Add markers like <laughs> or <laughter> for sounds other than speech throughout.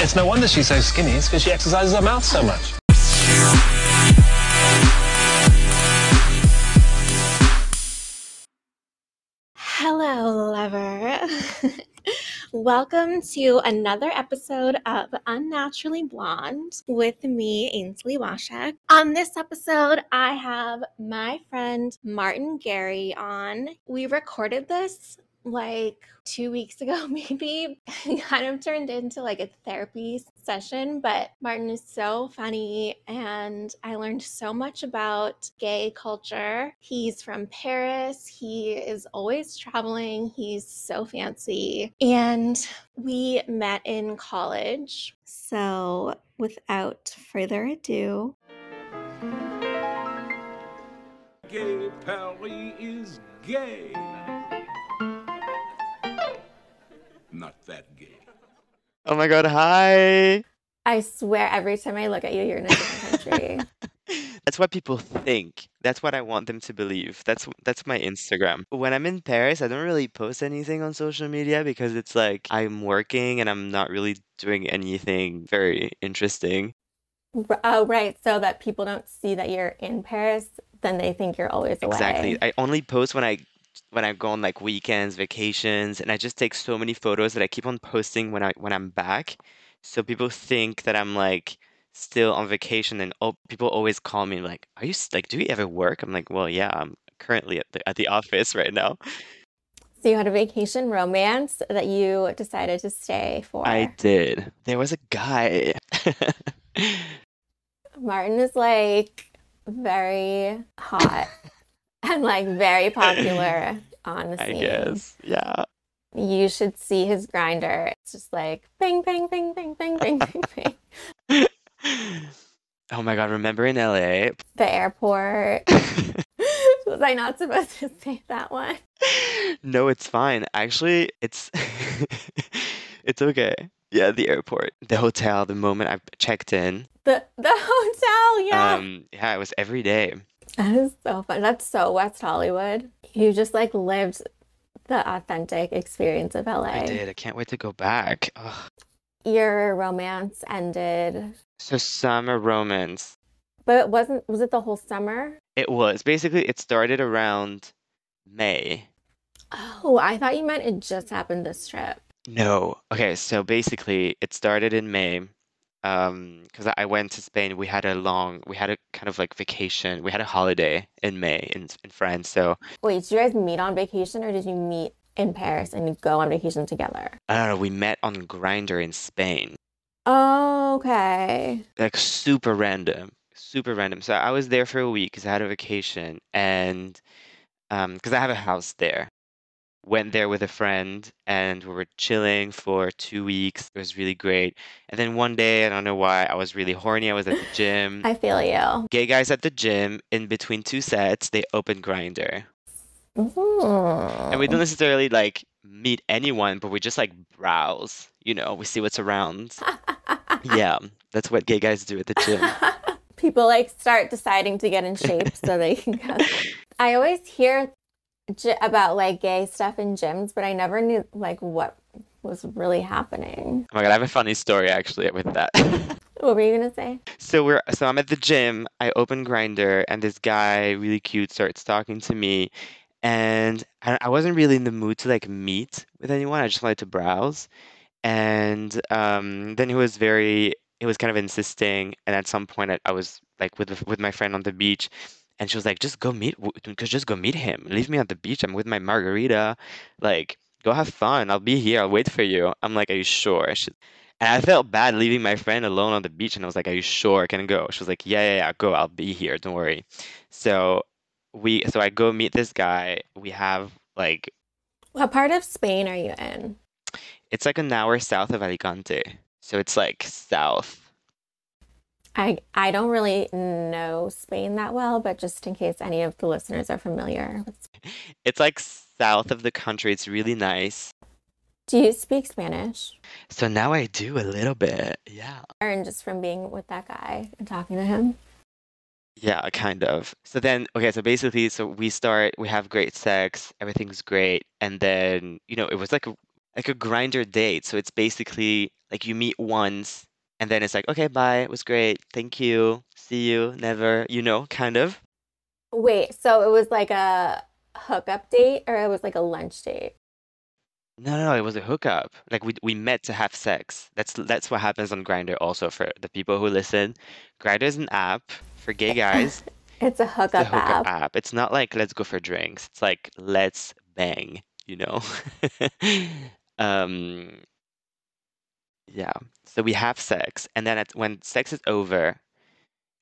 it's no wonder she's so skinny. It's because she exercises her mouth so much. Hello, lover. <laughs> Welcome to another episode of Unnaturally Blonde with me, Ainsley Washak. On this episode, I have my friend Martin Gary on. We recorded this like two weeks ago, <laughs> maybe, kind of turned into like a therapy session. But Martin is so funny, and I learned so much about gay culture. He's from Paris, he is always traveling, he's so fancy. And we met in college. So, without further ado, Gay Paris is gay. Not that gay. Oh my god, hi. I swear every time I look at you, you're in a different country. <laughs> That's what people think. That's what I want them to believe. That's that's my Instagram. When I'm in Paris, I don't really post anything on social media because it's like I'm working and I'm not really doing anything very interesting. Oh, right. So that people don't see that you're in Paris, then they think you're always away. Exactly. I only post when I when I go on like weekends, vacations, and I just take so many photos that I keep on posting when I when I'm back. So people think that I'm like still on vacation and oh, people always call me like, "Are you s- like do you ever work?" I'm like, "Well, yeah, I'm currently at the at the office right now." So you had a vacation romance that you decided to stay for. I did. There was a guy. <laughs> Martin is like very hot <laughs> and like very <clears throat> popular on the scene. I guess. Yeah. You should see his Grindr. It's just like bing, bing, bing, bing, bing, bing, bing, bing. <laughs> <laughs> Oh my God, remember in LA? The airport. <laughs> Was I not supposed to say that one? No, it's fine. Actually, it's it's okay. Yeah, the airport, the hotel, the moment I checked in. The the hotel, yeah. Um, yeah, it was every day. That is so fun. That's so West Hollywood. You just like lived the authentic experience of LA. I did. I can't wait to go back. Ugh. Your romance ended, So summer romance. but it wasn't, was it the whole summer? It was basically it started around May. Oh, I thought you meant it just happened this trip. No. Okay, so basically it started in May. Um, because I went to Spain. We had a long, we had a kind of like vacation. We had a holiday in May in in France. So Wait, did you guys meet on vacation or did you meet in Paris and go on vacation together? I don't know, we met on Grindr in Spain. Oh, okay. Like super random, super random. So I was there for a week because I had a vacation and um, because I have a house there. Went there with a friend and we were chilling for two weeks. It was really great. And then one day, I don't know why, I was really horny. I was at the <laughs> gym. I feel you. Gay guys at the gym, in between two sets, they open Grindr. And we don't necessarily like meet anyone, but we just like browse, you know, we see what's around. <laughs> Yeah, that's what gay guys do at the gym. <laughs> People like start deciding to get in shape so they can go. I always hear about like gay stuff in gyms, but I never knew like what was really happening. Oh my God, I have a funny story actually with that. <laughs> What were you gonna say? So we're so I'm at the gym, I open Grindr, and this guy, really cute, starts talking to me. And I, I wasn't really in the mood to like meet with anyone. I just wanted to browse. And um, then he was very, he was kind of insisting. And at some point, I, I was like with with my friend on the beach, and she was like, "Just go meet, because just go meet him. Leave me at the beach. I'm with my margarita. Like, go have fun. I'll be here. I'll wait for you." I'm like, "Are you sure?" She, and I felt bad leaving my friend alone on the beach, and I was like, "Are you sure? Can I go?" She was like, "Yeah, yeah, yeah. Go. I'll be here. Don't worry." So we, so I go meet this guy. We have like What part of Spain are you in? it's like an hour south of Alicante, so it's like south. I I don't really know Spain that well, but just in case any of the listeners are familiar with Spain. It's like south of the country. It's really nice. Do you speak Spanish? So now I do a little bit. Yeah. Or just from being with that guy and talking to him? Yeah, kind of. So then, okay, so basically, so we start, we have great sex, everything's great, and then, you know, it was like a, like a Grindr date. So it's basically like you meet once and then it's like, okay, bye, it was great, thank you, see you, never, you know, kind of. Wait, so it was like a hookup date or it was like a lunch date? No, no, no, it was a hookup. Like we we met to have sex. That's that's what happens on Grindr also for the people who listen. Grindr is an app for gay guys. It's <laughs> a It's a hookup hookup app. app. It's not like let's go for drinks. It's like let's bang, you know? <laughs> Um, yeah. So we have sex, and then at, when sex is over,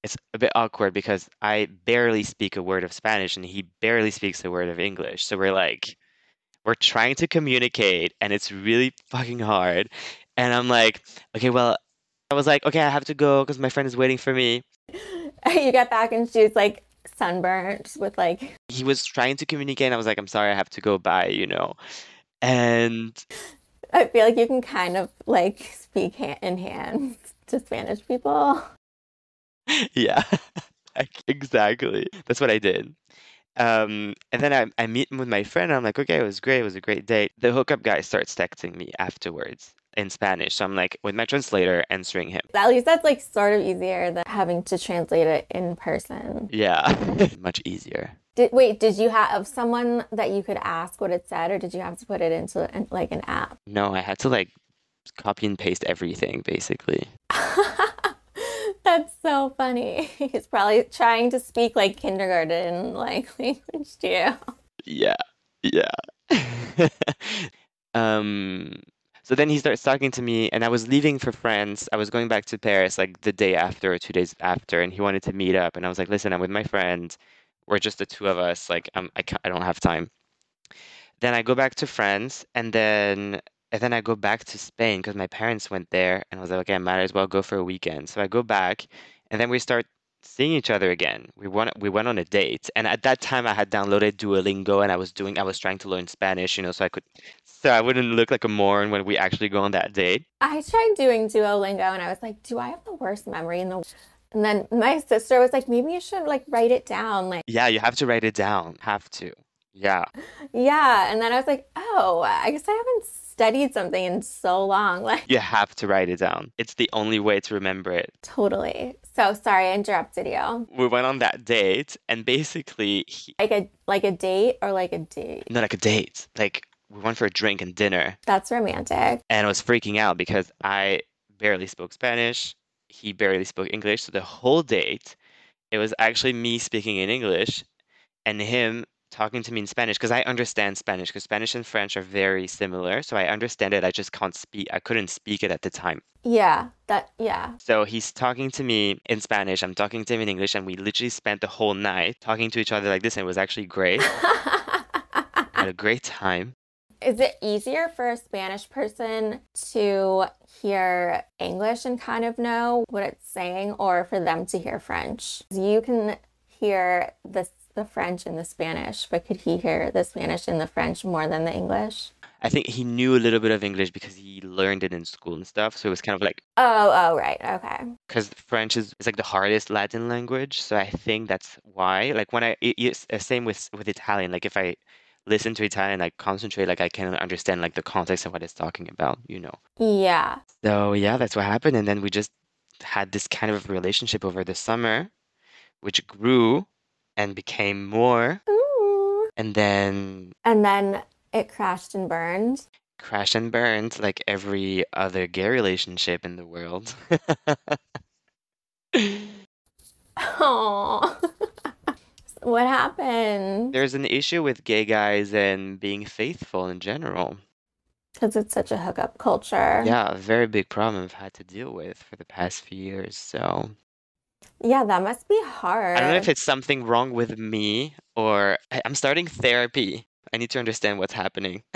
it's a bit awkward because I barely speak a word of Spanish and he barely speaks a word of English. So we're like, we're trying to communicate and it's really fucking hard. And I'm like, okay, well, I was like, okay, I have to go because my friend is waiting for me. <laughs> You got back and she was like sunburnt with like, He was trying to communicate and I was like, I'm sorry, I have to go by, you know. And I feel like you can kind of like speak hand in hand <laughs> to Spanish people. <laughs> yeah, <laughs> exactly. That's what I did. Um, and then I, I meet with my friend. And I'm like, okay, it was great. It was a great date. The hookup guy starts texting me afterwards in Spanish. So I'm like, with my translator, answering him. At least that's like sort of easier than having to translate it in person. Yeah, much easier. Did, wait, did you have someone that you could ask what it said, or did you have to put it into an, like an app? No, I had to like copy and paste everything basically. <laughs> That's so funny. He's probably trying to speak like kindergarten like language to you. Yeah, yeah. <laughs> um, so then he starts talking to me, and I was leaving for France. I was going back to Paris like the day after or two days after, and he wanted to meet up. And I was like, "Listen, I'm with my friend. We're just the two of us. Like, I'm, I can't, I don't have time." Then I go back to France, and then and then I go back to Spain because my parents went there, and I was like, "Okay, I might as well go for a weekend." So I go back, and then we start seeing each other again. We went we went on a date, and at that time I had downloaded Duolingo, and I was doing I was trying to learn Spanish, you know, so I could so I wouldn't look like a moron when we actually go on that date. I tried doing Duolingo and I was like, do I have the worst memory in the And then my sister was like, maybe you should like write it down. Like, Yeah, you have to write it down. Have to. Yeah. yeah. And then I was like, oh, I guess I haven't studied something in so long. <laughs> Like, You have to write it down. It's the only way to remember it. totally. So sorry, I interrupted you. We went on that date, and basically, he, Like a like a date or like a date. not like a date. Like we went for a drink and dinner, That's romantic. and I was freaking out because I barely spoke Spanish. He barely spoke English. So the whole date, it was actually me speaking in English, and him talking to me in Spanish because I understand Spanish because Spanish and French are very similar. So I understand it. I just can't speak. I couldn't speak it at the time. Yeah. That yeah. So he's talking to me in Spanish. I'm talking to him in English, and we literally spent the whole night talking to each other like this, and it was actually great. <laughs> had a great time. Is it easier for a Spanish person to hear English and kind of know what it's saying, or for them to hear French? You can hear the, the French and the Spanish, but could he hear the Spanish and the French more than the English? I think he knew a little bit of English because he learned it in school and stuff. So it was kind of like Oh, oh, right. Okay. because French is, is like the hardest Latin language. So I think that's why. Like when I, it, it's uh, same with with Italian. Like if I listen to Italian, I concentrate, like I can understand like the context of what it's talking about. You know. Yeah. So yeah, that's what happened. And then we just had this kind of relationship over the summer, which grew and became more. Ooh. And then And then it crashed and burned. crashed and burned like every other gay relationship in the world. <laughs> Oh. <laughs> what happened? There's an issue with gay guys and being faithful in general. Because it's such a hookup culture. Yeah, a very big problem I've had to deal with for the past few years. So Yeah, that must be hard. I don't know if it's something wrong with me or I'm starting therapy. I need to understand what's happening. <laughs>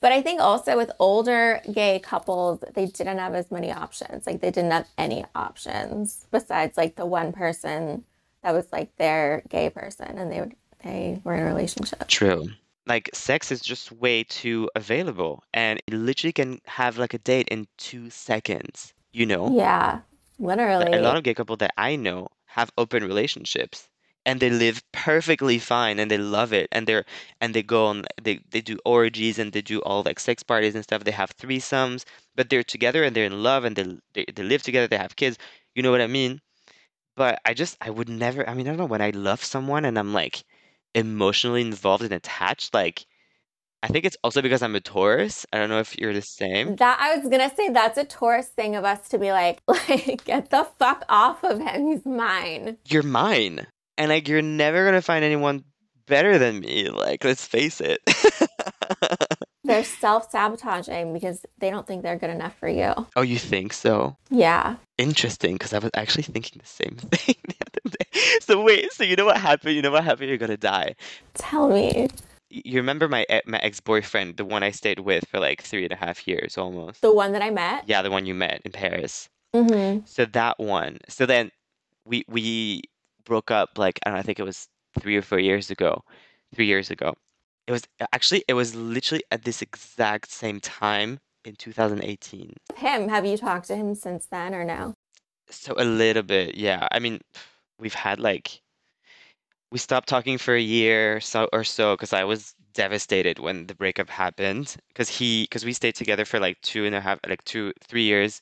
But I think also with older gay couples, they didn't have as many options. Like they didn't have any options besides like the one person that was like their gay person and they would they were in a relationship. True. Like sex is just way too available and you literally can have like a date in two seconds, you know? Yeah, Like, literally. a lot of gay couples that I know have open relationships and they live perfectly fine and they love it and they're and they go on they, they do orgies and they do all like sex parties and stuff. They have threesomes but they're together and they're in love and they, they, they live together they have kids. You know what i mean? But i just i would never i mean i don't know when i love someone and i'm like emotionally involved and attached like i think it's also because i'm a taurus. I don't know if you're the same. That I was gonna say that's a Taurus thing of us to be like, <laughs> like, get the fuck off of him. He's mine. you're mine and like you're never gonna find anyone better than me like let's face it <laughs> They're self-sabotaging because they don't think they're good enough for you. oh you think so Yeah. Interesting, because I was actually thinking the same <laughs> thing the other day. So wait, so you know what happened? You know what happened? You're gonna die. Tell me. You remember my my ex boyfriend, the one I stayed with for like three and a half years almost. The one that I met? Yeah, the one you met in Paris. Mm-hmm. So that one. So then we we broke up like I don't know, I think it was three or four years ago. Three years ago. It was uh, actually it was literally at this exact same time in 2018. Him. Have you talked to him since then or no? So a little bit, yeah. I mean, we've had like we stopped talking for a year so or so because I was devastated when the breakup happened because he because we stayed together for like two and a half like two three years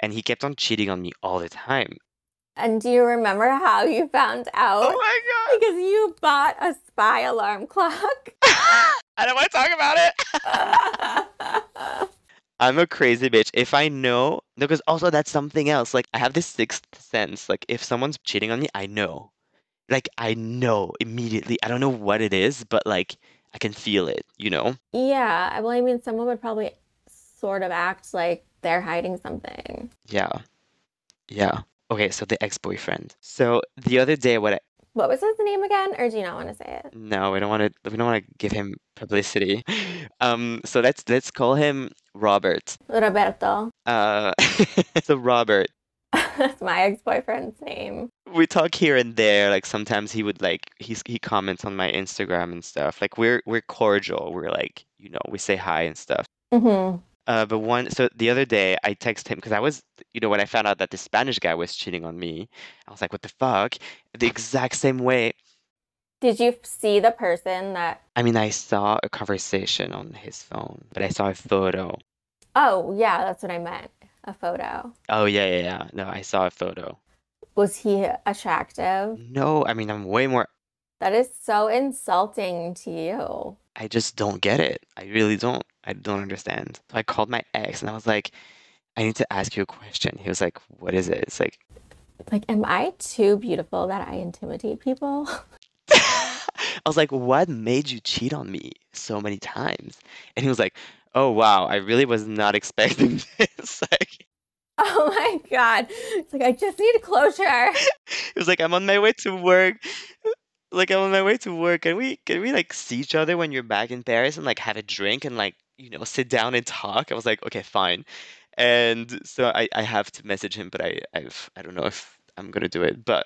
and he kept on cheating on me all the time. And do you remember how you found out? Oh my god! Because you bought a spy alarm clock. <laughs> I don't want to talk about it. <laughs> I'm a crazy bitch. If I know, no, because also that's something else. Like I have this sixth sense. Like if someone's cheating on me, I know. Like I know immediately. I don't know what it is, but like I can feel it, you know? yeah. Well, I mean, someone would probably sort of act like they're hiding something. Yeah. Yeah. Okay, so the ex-boyfriend. So the other day what I What was his name again? Or do you not want to say it? no, we don't want to we don't want to give him publicity. <laughs> Um so let's let's call him Robert. Roberto. Uh <laughs> so Robert <laughs> That's my ex-boyfriend's name. we talk here and there like sometimes he would like he's he comments on my instagram and stuff like we're we're cordial we're like you know we say hi and stuff Mm-hmm. Uh but one so the other day i texted him because i was you know when i found out that the spanish guy was cheating on me i was like what the fuck the exact same way Did you see the person that? i mean i saw a conversation on his phone but i saw a photo Oh, yeah, that's what I meant. A photo. oh yeah yeah yeah no i saw a photo Was he attractive? no i mean i'm way more That is so insulting to you. I just don't get it. I really don't. I don't understand. So I called my ex and I was like, I need to ask you a question. He was like, What is it? It's like, Like, am I too beautiful that I intimidate people? <laughs> <laughs> I was like, What made you cheat on me so many times? And he was like, Oh, wow. I really was not expecting <laughs> this. Like, Oh my God. It's like, I just need closure. he was like, I'm on my way to work. Like, I'm on my way to work. Can we, can we like see each other when you're back in Paris and like have a drink and like, you know, sit down and talk? I was like, Okay, fine. And so I, I have to message him, but I, I've, I don't know if I'm gonna do it. But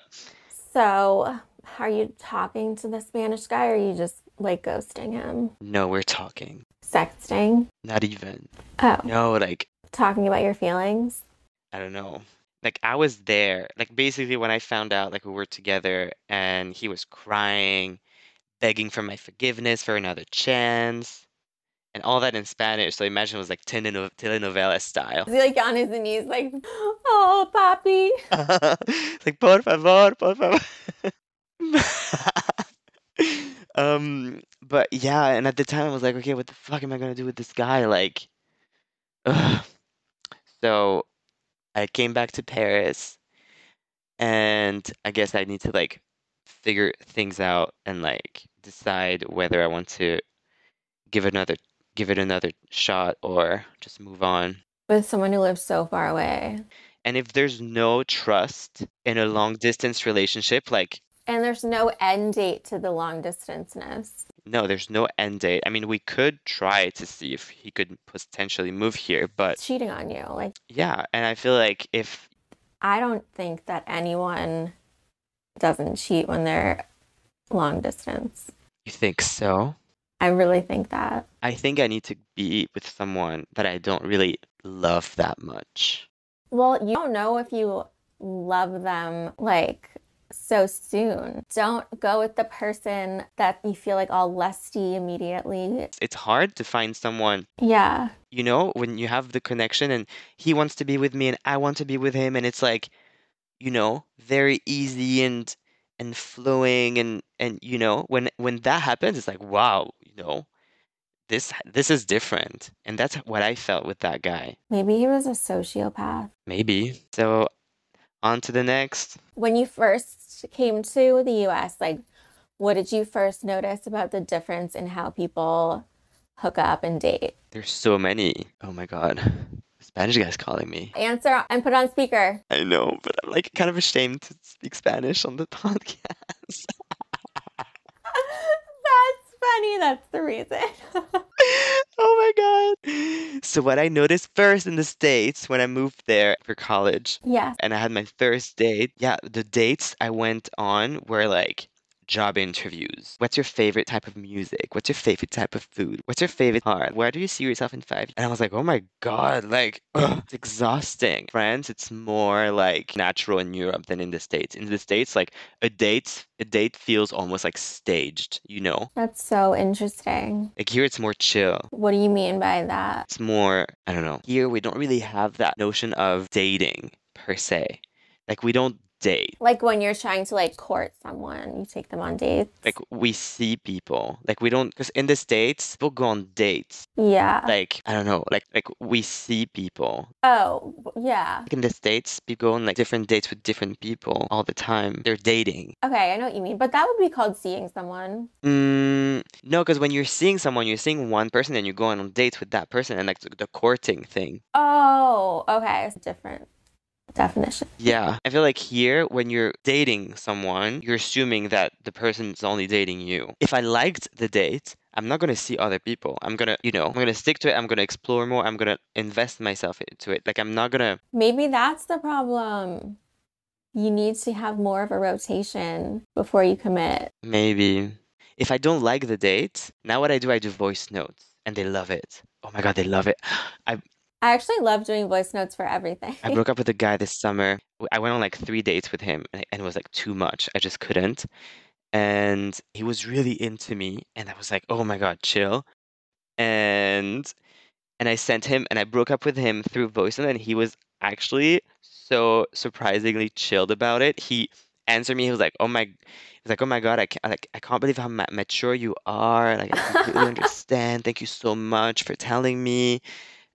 So, are you talking to the Spanish guy or are you just like ghosting him? no, we're talking. Sexting? Not even. Oh, No, like, talking about your feelings? I don't know. Like I was there. Like basically when I found out like we were together and he was crying, begging for my forgiveness for another chance, and all that in Spanish. So imagine it was like teleno- telenovela style. Is he like on his knees, like, oh, papi? <laughs> Like por favor, por favor. <laughs> um, but yeah, and at the time I was like, okay, what the fuck am I gonna do with this guy? Like, ugh. So I came back to Paris, and I guess I need to like figure things out and like decide whether I want to give another give it another shot or just move on. With someone who lives so far away. And if there's no trust in a long distance relationship, like And there's no end date to the long distanceness. no, there's no end date. I mean, we could try to see if he could potentially move here, but It's cheating on you. Like, yeah, and I feel like if I don't think that anyone doesn't cheat when they're long distance. you think so, I really think that. I think I need to be with someone that I don't really love that much. Well, you don't know if you love them like so soon. Don't go with the person that you feel like all lusty immediately. It's hard to find someone, Yeah. you know, when you have the connection and he wants to be with me and I want to be with him and it's like, you know, very easy and and flowing and and you know, when when that happens it's like, wow, you know, this this is different. And that's what I felt with that guy. Maybe he was a sociopath. Maybe. So on to the next. When you first came to the US, like what did you first notice about the difference in how people hook up and date? There's so many. Oh my God. Spanish guy's calling me. Answer and put on speaker. I know, but I'm like kind of ashamed to speak Spanish on the <laughs> podcast. <laughs> Funny. That's the reason. <laughs> oh my God. So, what I noticed first in the States when I moved there for college yes. and I had my first date, yeah, the dates I went on were like job interviews. What's your favorite type of music? What's your favorite type of food? What's your favorite art? Where do you see yourself in five? years? And I was like, oh my God, like, ugh, <clears throat> it's exhausting. France, it's more like natural in Europe than in the States. In the States, like a date, a date feels almost like staged, you know? That's so interesting. Like here, it's more chill. What do you mean by that? It's more, I don't know. Here, we don't really have that notion of dating per se. Like, we don't date. Like when you're trying to like court someone, you take them on dates. Like, we see people. Like, we don't, because in the States, people go on dates. yeah. Like, I don't know, like, like we see people. oh, yeah. Like in the States, people go on like different dates with different people all the time. They're dating. Okay, I know what you mean, but that would be called seeing someone. Mm, no, because when you're seeing someone, you're seeing one person and you're going on dates with that person and like the, the courting thing. Oh, okay. It's different definition. Yeah. I feel like here, when you're dating someone, you're assuming that the person's only dating you. If I liked the date, I'm not going to see other people. I'm going to, you know, I'm going to stick to it. I'm going to explore more. I'm going to invest myself into it. Like, I'm not going to, Maybe that's the problem. You need to have more of a rotation before you commit. maybe. If I don't like the date, now what I do, I do voice notes and they love it. Oh my God, they love it. <gasps> I, I actually love doing voice notes for everything. I broke up with a guy this summer. I went on like three dates with him and it was like too much. I just couldn't. And he was really into me and I was like, "Oh my God, chill." And and I sent him and I broke up with him through voice note and he was actually so surprisingly chilled about it. He answered me. He was like, "Oh my," he was like, "Oh my God, I can't, like, I can't believe how ma mature you are. Like, I completely <laughs> understand. Thank you so much for telling me."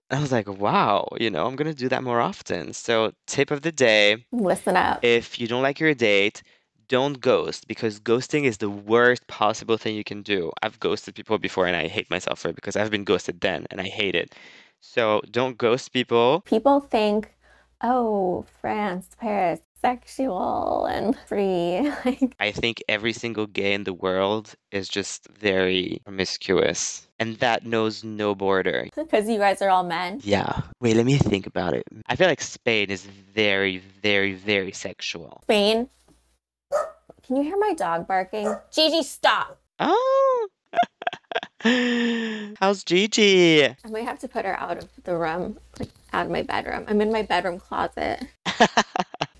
I was like, wow, you know, I'm gonna do that more often. So, tip of the day, Listen up. if you don't like your date, don't ghost because ghosting is the worst possible thing you can do. I've ghosted people before and I hate myself for it because I've been ghosted then and I hate it. So, don't ghost people. People think, oh, France, Paris, sexual and free. <laughs> I think every single gay in the world is just very promiscuous and that knows no border. <laughs> because you guys are all men. Yeah. Wait, let me think about it. I feel like Spain is very, very, very sexual. Spain. Can you hear my dog barking? Gigi, stop. Oh. <laughs> How's Gigi? I might have to put her out of the room, like out of my bedroom. I'm in my bedroom closet. <laughs>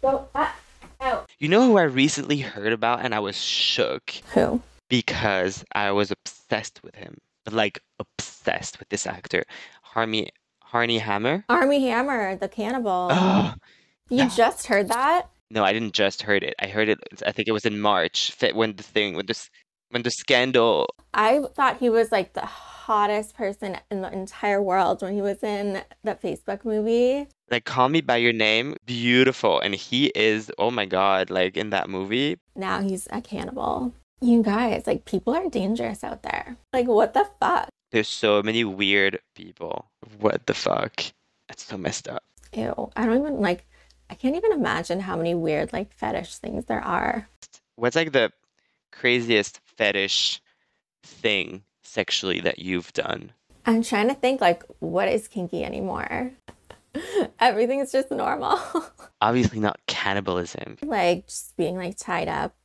Go ah, out. You know who I recently heard about and I was shook Who? because I was obsessed with him. Like obsessed with this actor. Harmy Harney Hammer? Armie Hammer, the cannibal. <gasps> Oh, you yeah. just heard that? no, I didn't just heard it. I heard it I think it was in March when the thing when this when the scandal I thought he was like the hottest person in the entire world when he was in that Facebook movie. like Call Me by Your Name, beautiful. And he is, oh my God, like in that movie. Now he's a cannibal. You guys, like people are dangerous out there. Like what the fuck? There's so many weird people. What the fuck? That's so messed up. Ew. I don't even like I can't even imagine how many weird like fetish things there are. What's like the craziest fetish thing sexually that you've done? I'm trying to think like what is kinky anymore? <laughs> Everything's just normal. <laughs> Obviously not cannibalism, like just being like tied up.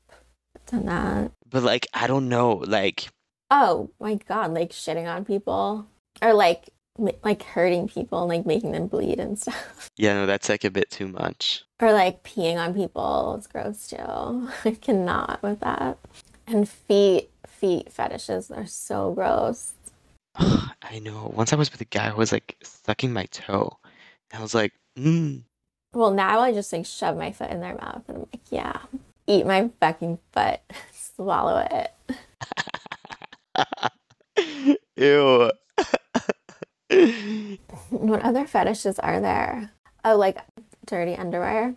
Done that. But like I don't know, like Oh my god, like shitting on people. Or like like hurting people and like making them bleed and stuff. <laughs> Yeah, no, that's like a bit too much. Or like peeing on people. It's gross too. <laughs> I cannot with that. And feet, feet fetishes are so gross. <sighs> I know. Once I was with a guy who was like sucking my toe. And I was like, mm. Well, now I just like shove my foot in their mouth and I'm like, yeah, eat my fucking foot, <laughs> swallow it. <laughs> Ew. <laughs> What other fetishes are there? Oh, like dirty underwear.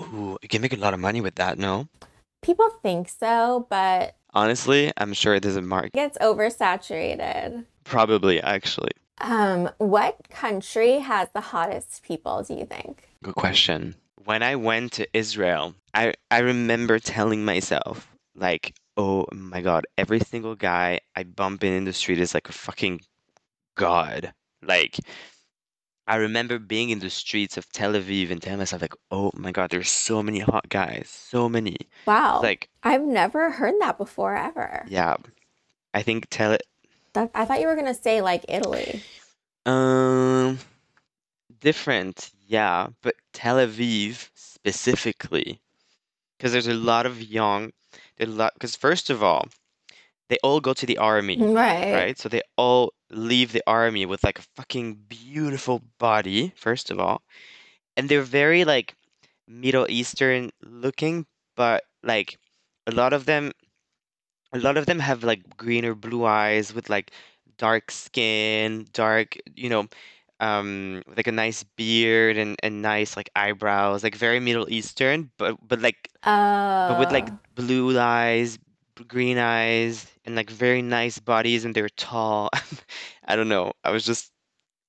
Ooh, you can make a lot of money with that, no? People think so, but Honestly, I'm sure there's a market. it gets oversaturated. Probably, actually. Um, what country has the hottest people, do you think? Good question. When I went to Israel, I, I remember telling myself, like, oh my God, every single guy I bump in in the street is like a fucking god. Like, I remember being in the streets of Tel Aviv and telling myself, like, oh my God, there's so many hot guys, so many. Wow. Like, I've never heard that before ever. yeah, I think Tel That, I thought you were gonna say like Italy. Um, different, yeah, but Tel Aviv specifically, because there's a lot of young, there's a lot, because first of all, they all go to the army, Right. right? So they all leave the army with like a fucking beautiful body, first of all, and they're very like Middle Eastern looking, but like a lot of them, a lot of them have like green or blue eyes with like dark skin, dark, you know, um, like a nice beard and, and nice like eyebrows, like very Middle Eastern, but but like but with like Oh, blue eyes, green eyes, and like very nice bodies, and they're tall. <laughs> I don't know. I was just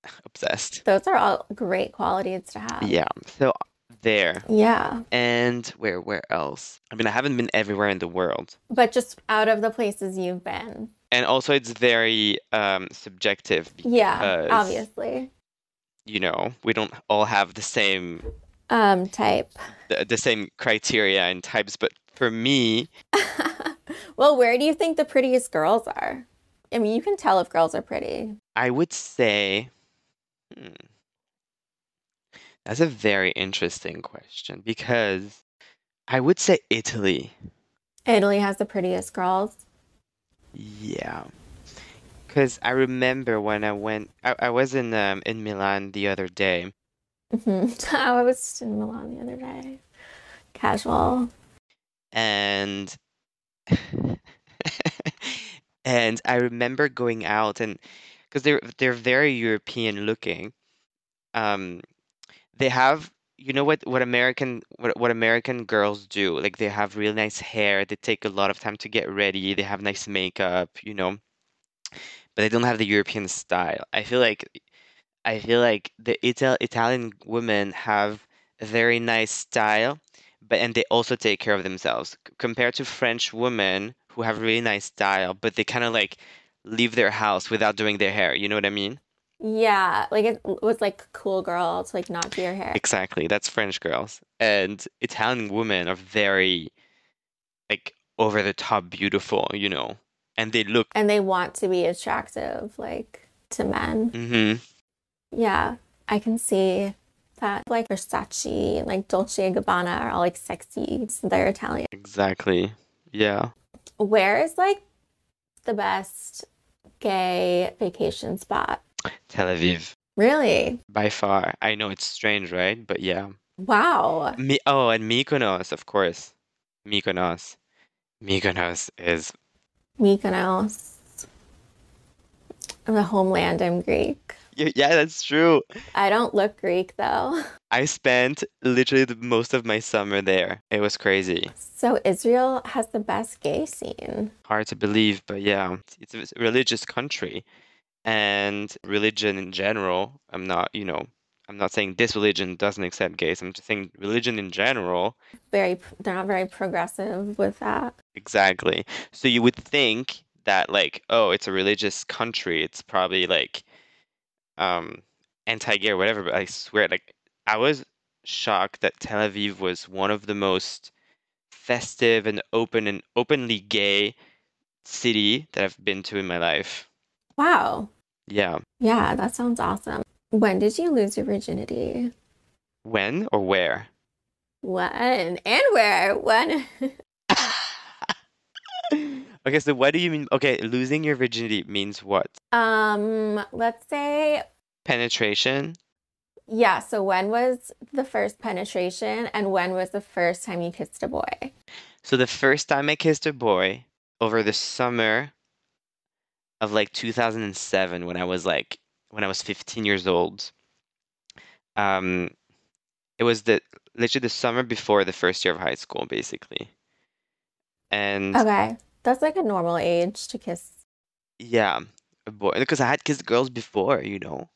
<laughs> obsessed. those are all great qualities to have. Yeah. So there. Yeah. And where where else? I mean, I haven't been everywhere in the world. But just out of the places you've been. And also it's very um subjective Yeah, obviously. You know, we don't all have the same Um, type. the, the same criteria and types, but for me, <laughs> Well, where do you think the prettiest girls are? I mean, you can tell if girls are pretty. I would say hmm, that's a very interesting question because I would say Italy. Italy has the prettiest girls. Yeah. Because I remember when I went, I, I was in um, in Milan the other day, hmm <laughs> I was in Milan the other day. Casual. and <laughs> and I remember going out and because they're they're very European looking. Um, they have you know what what American what what American girls do? Like they have really nice hair. They take a lot of time to get ready. They have nice makeup, you know, but they don't have the European style. I feel like I feel like the Ital Italian women have a very nice style, but and they also take care of themselves compared to French women who have really nice style, but they kind of like leave their house without doing their hair. You know what I mean? Yeah, like it was like cool girl to like not do your hair. Exactly. That's French girls. And Italian women are very like over the top beautiful, you know. And they look And they want to be attractive, like to men. hmm Yeah, I can see that. Like Versace and like Dolce and Gabbana are all like sexy. They're Italian. Exactly. Yeah. Where is like the best gay vacation spot? Tel Aviv. Really? By far. I know it's strange, right? But yeah. Wow. Me oh, and Mykonos, of course. Mykonos. Mykonos is Mykonos. I'm the homeland. I'm Greek. yeah, yeah, that's true. I don't look Greek though. I spent literally the most of my summer there. It was crazy. So Israel has the best gay scene. Hard to believe, but yeah, it's a religious country. And religion in general, I'm not, you know, I'm not saying this religion doesn't accept gays. I'm just saying religion in general, Very, they're not very progressive with that. exactly. So you would think that like, oh, it's a religious country. It's probably like um anti-gay or whatever, but I swear, like I was shocked that Tel Aviv was one of the most festive and open and openly gay city that I've been to in my life. Wow. Yeah. Yeah, that sounds awesome. When did you lose your virginity? When or where? When and where? When? <laughs> Okay, so what do you mean? Okay, losing your virginity means what? um, let's say, Penetration? yeah, so when was the first penetration and when was the first time you kissed a boy? So the first time I kissed a boy over the summer of like 2007 when I was like when I was 15 years old. Um it was the literally the summer before the first year of high school basically. And Okay, that's like a normal age to kiss. yeah, a boy because I had kissed girls before, you know.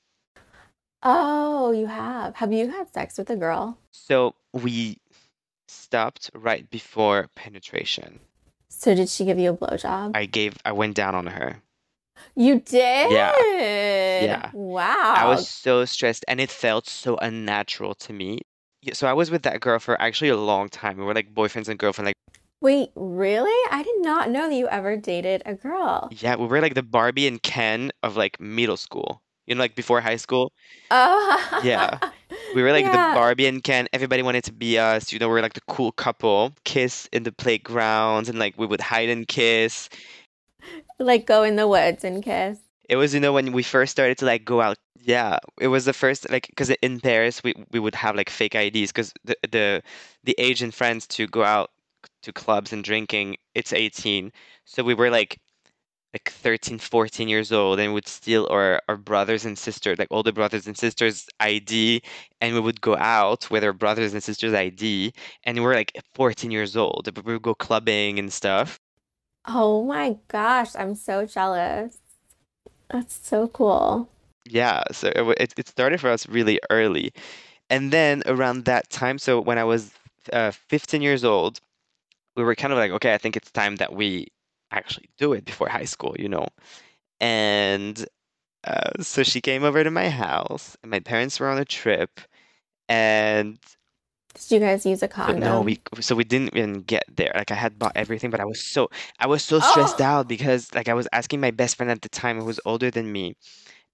Oh, you have. Have you had sex with a girl? So we stopped right before penetration. So did she give you a blowjob? I gave I went down on her. You did? Yeah. Yeah. Wow. I was so stressed and it felt so unnatural to me. So I was with that girl for actually a long time. We were like boyfriends and girlfriend. Like, Wait, really? I did not know that you ever dated a girl. yeah, we were like the Barbie and Ken of like middle school. You know, like before high school. Oh. Yeah. <laughs> We were like Yeah. the Barbie and Ken. Everybody wanted to be us. You know, we were like the cool couple. Kiss in the playgrounds and like we would hide and kiss. Like go in the woods and kiss. It was, you know, when we first started to like go out. Yeah, it was the first like because in Paris we we would have like fake IDs because the the the age in France to go out to clubs and drinking it's 18. So we were like like 13, 14 years old and would steal our our brothers and sisters, like older brothers and sisters ID and we would go out with our brothers and sisters ID and we were like 14 years old. We would go clubbing and stuff. Oh my gosh, I'm so jealous. That's so cool. Yeah, so it, it started for us really early. And then around that time, so when I was uh, 15 years old, we were kind of like, okay, I think it's time that we actually do it before high school, you know. And uh, so she came over to my house, and my parents were on a trip, and Did you guys use a condom? no, we so we didn't even get there. Like I had bought everything, but I was so I was so stressed Oh. out because like I was asking my best friend at the time who was older than me,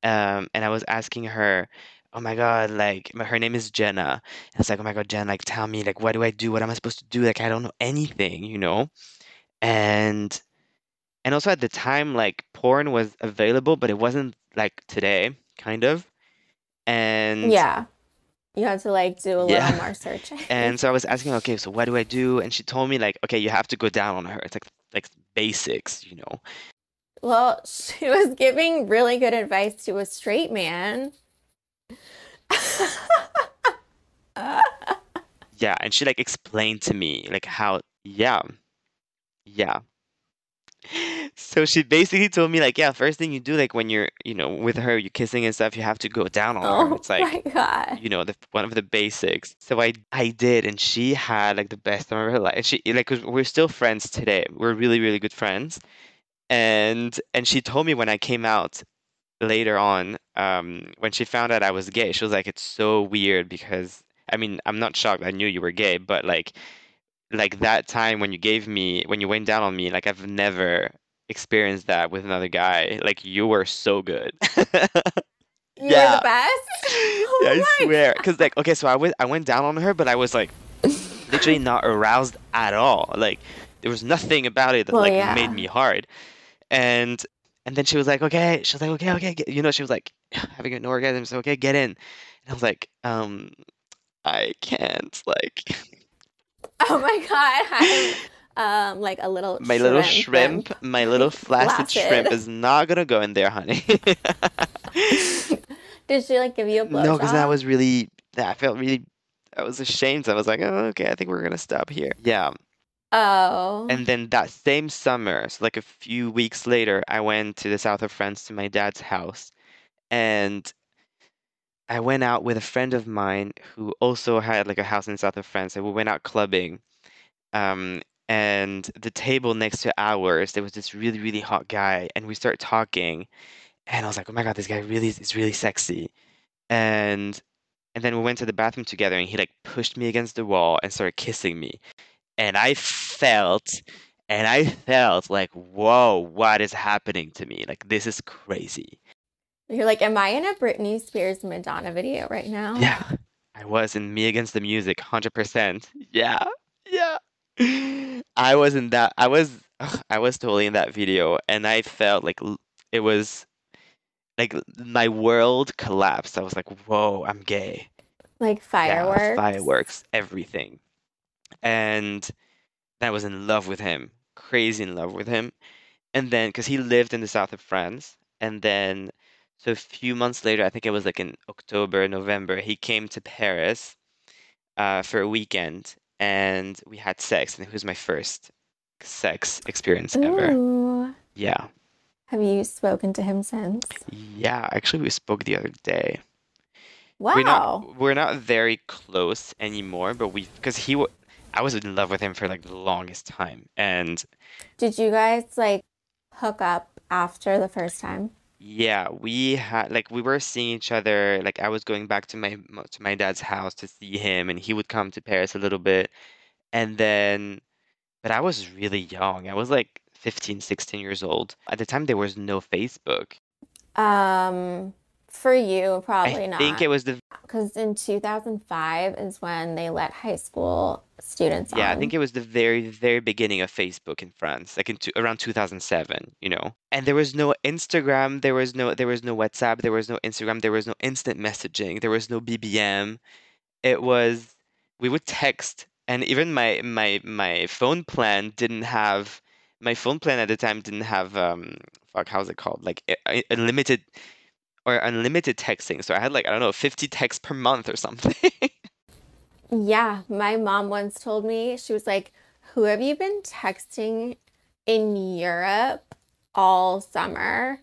um, and I was asking her, "Oh my God, like my, her name is Jenna." And it's like, "Oh my God, Jen, like tell me, like what do I do? What am I supposed to do? Like I don't know anything, you know?" And and also at the time, like porn was available, but it wasn't like today, kind of. And Yeah. You have to like do a little more searching. <laughs> And so I was asking, okay, so what do I do? And she told me like, okay, you have to go down on her. It's like like basics, you know. Well, <laughs> she was giving really good advice to a straight man. <laughs> Yeah, and she like explained to me like how yeah. Yeah. So she basically told me like, yeah, first thing you do like when you're, you know, with her, you're kissing and stuff, you have to go down on her. Oh It's like my God. you know, the one of the basics. So I I did, and she had like the best time of her life. And she like 'cause we're still friends today. We're really really good friends. And and she told me when I came out later on, um, when she found out I was gay, she was like, "It's so weird because I mean, I'm not shocked. I knew you were gay, but like like that time when you gave me when you went down on me, like I've never experienced that with another guy. Like you were so good." <laughs> You were Yeah. the best? <laughs> Oh Yeah, I my swear. Cause like, okay, so I went, I went down on her, but I was like, <laughs> literally not aroused at all. Like, there was nothing about it that Well, like yeah. made me hard. And and then she was like, okay, she was like, okay, okay, get, you know, she was like <sighs> having an orgasm, so okay, get in. And I was like, um, I can't, like, <laughs> Oh my God. I'm um like a little my little shrimp. shrimp, my little flaccid shrimp is not gonna go in there, honey. <laughs> Did she like give you a blowjob? No, because that was really, I felt really, I was ashamed. I was like, oh, okay, I think we're gonna stop here. Yeah. Oh. And then that same summer, so like a few weeks later, I went to the south of France to my dad's house. And I went out with a friend of mine who also had like a house in south of France. And we went out clubbing. Um, and the table next to ours, there was this really, really hot guy. And we started talking. And I was like, oh my God, this guy really is really sexy. And and then we went to the bathroom together and he like pushed me against the wall and started kissing me. And I felt and I felt like, whoa, what is happening to me? Like this is crazy. You're like, am I in a Britney Spears Madonna video right now? Yeah, I was in Me Against the Music, 100%. Yeah, yeah. I was in that. I was, ugh, I was totally in that video, and I felt like it was like my world collapsed. I was like, whoa, I'm gay. Like Yeah, fireworks. fireworks, everything. And I was in love with him, crazy in love with him. And then, because he lived in the south of France, and then, so a few months later, I think it was like in October, November, he came to Paris uh, for a weekend, and we had sex, and it was my first sex experience ever. Yeah, Have you spoken to him since? yeah. Actually, we spoke the other day. Wow. We're not we're not very close anymore, but we because he I was in love with him for like the longest time, and Did you guys like hook up after the first time? Yeah, we had like we were seeing each other. Like I was going back to my mo- to my dad's house to see him, and he would come to Paris a little bit, and then, but I was really young. I was like 15, 16 years old. At the time, there was no Facebook. Um, for you, probably not. I not. think it was the Because in 2005 is when they let high school students Yeah, I think it was the very, very beginning of Facebook in France, like in two, around 2007, you know. And there was no Instagram, there was no there was no WhatsApp, there was no Instagram, there was no instant messaging, there was no BBM. It was we would text, and even my my my phone plan didn't have my phone plan at the time didn't have um fuck how's it called like unlimited or unlimited texting. So I had like I don't know 50 texts per month or something. <laughs> Yeah, my mom once told me, she was like, Who have you been texting in Europe all summer?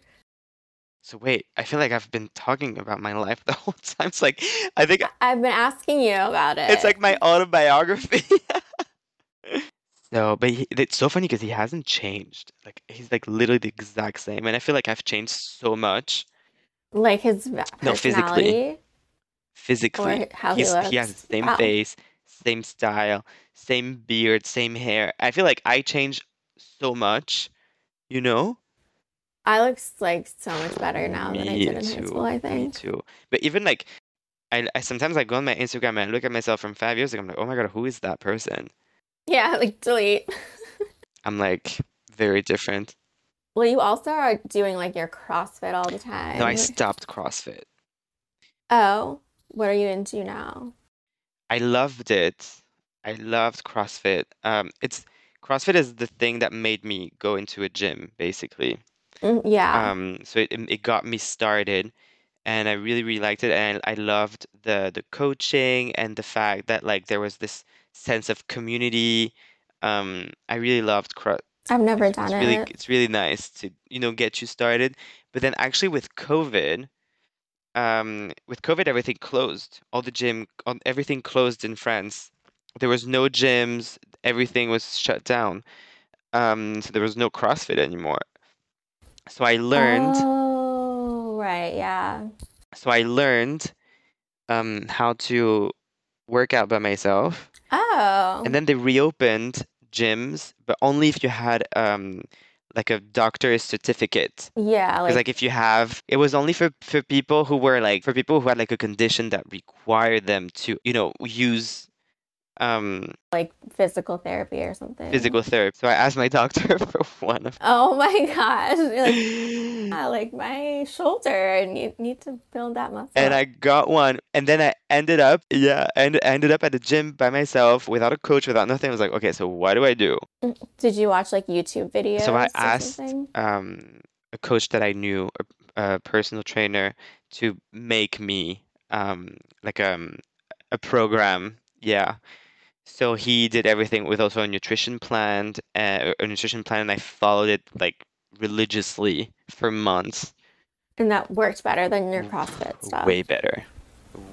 So wait, I feel like I've been talking about my life the <laughs> whole time. It's like I think I've been asking you about it. it's like my autobiography. <laughs> So, but he, it's so funny because he hasn't changed. Like he's like literally the exact same, and I feel like I've changed so much like his No, physically. Physically. he has the same Wow. face, same style, same beard, same hair. I feel like I changed so much, you know? I look like so much better now than I Me did in high school, I Me think. too. But even like, I, I sometimes I go on my Instagram and I look at myself from five years ago. I'm like, oh my God, who is that person? Yeah, <laughs> like delete. <laughs> I'm like very different. Well, you also are doing like your CrossFit all the time. No, I stopped CrossFit. Oh, what are you into now? I loved it. I loved CrossFit. Um, it's CrossFit is the thing that made me go into a gym, basically. Mm, yeah. Um, so it it got me started, and I really really liked it, and I loved the the coaching and the fact that like there was this sense of community. Um, I really loved Cro I've never it's, done it's really it. it's really nice to you know get you started. But then actually with COVID, um, with COVID everything closed. All the gym, all, everything closed in France. There was no gyms. Everything was shut down. Um, so there was no CrossFit anymore. So I learned. Oh, right, yeah. So I learned um, how to work out by myself. Oh. And then they reopened gyms, but only if you had um, like a doctor's certificate. yeah, Because like like if you have, it was only for for people who were like for people who had like a condition that required them to, you know, use um like physical therapy or something. physical therapy. So I asked my <laughs> doctor <laughs> for one of Oh my gosh. Like, <laughs> yeah, like my shoulder and you need to build that muscle. and I got one, and then I ended up, yeah, and ended up at the gym by myself without a coach, without nothing. I was like, okay, so what do I do? Did you watch like YouTube videos So I asked um, a coach that I knew, a, a personal trainer, to make me um, like um, a program. Yeah. So he did everything with also a nutrition plan, uh, a nutrition plan, and I followed it like religiously for months. And that worked better than your CrossFit stuff. Way better.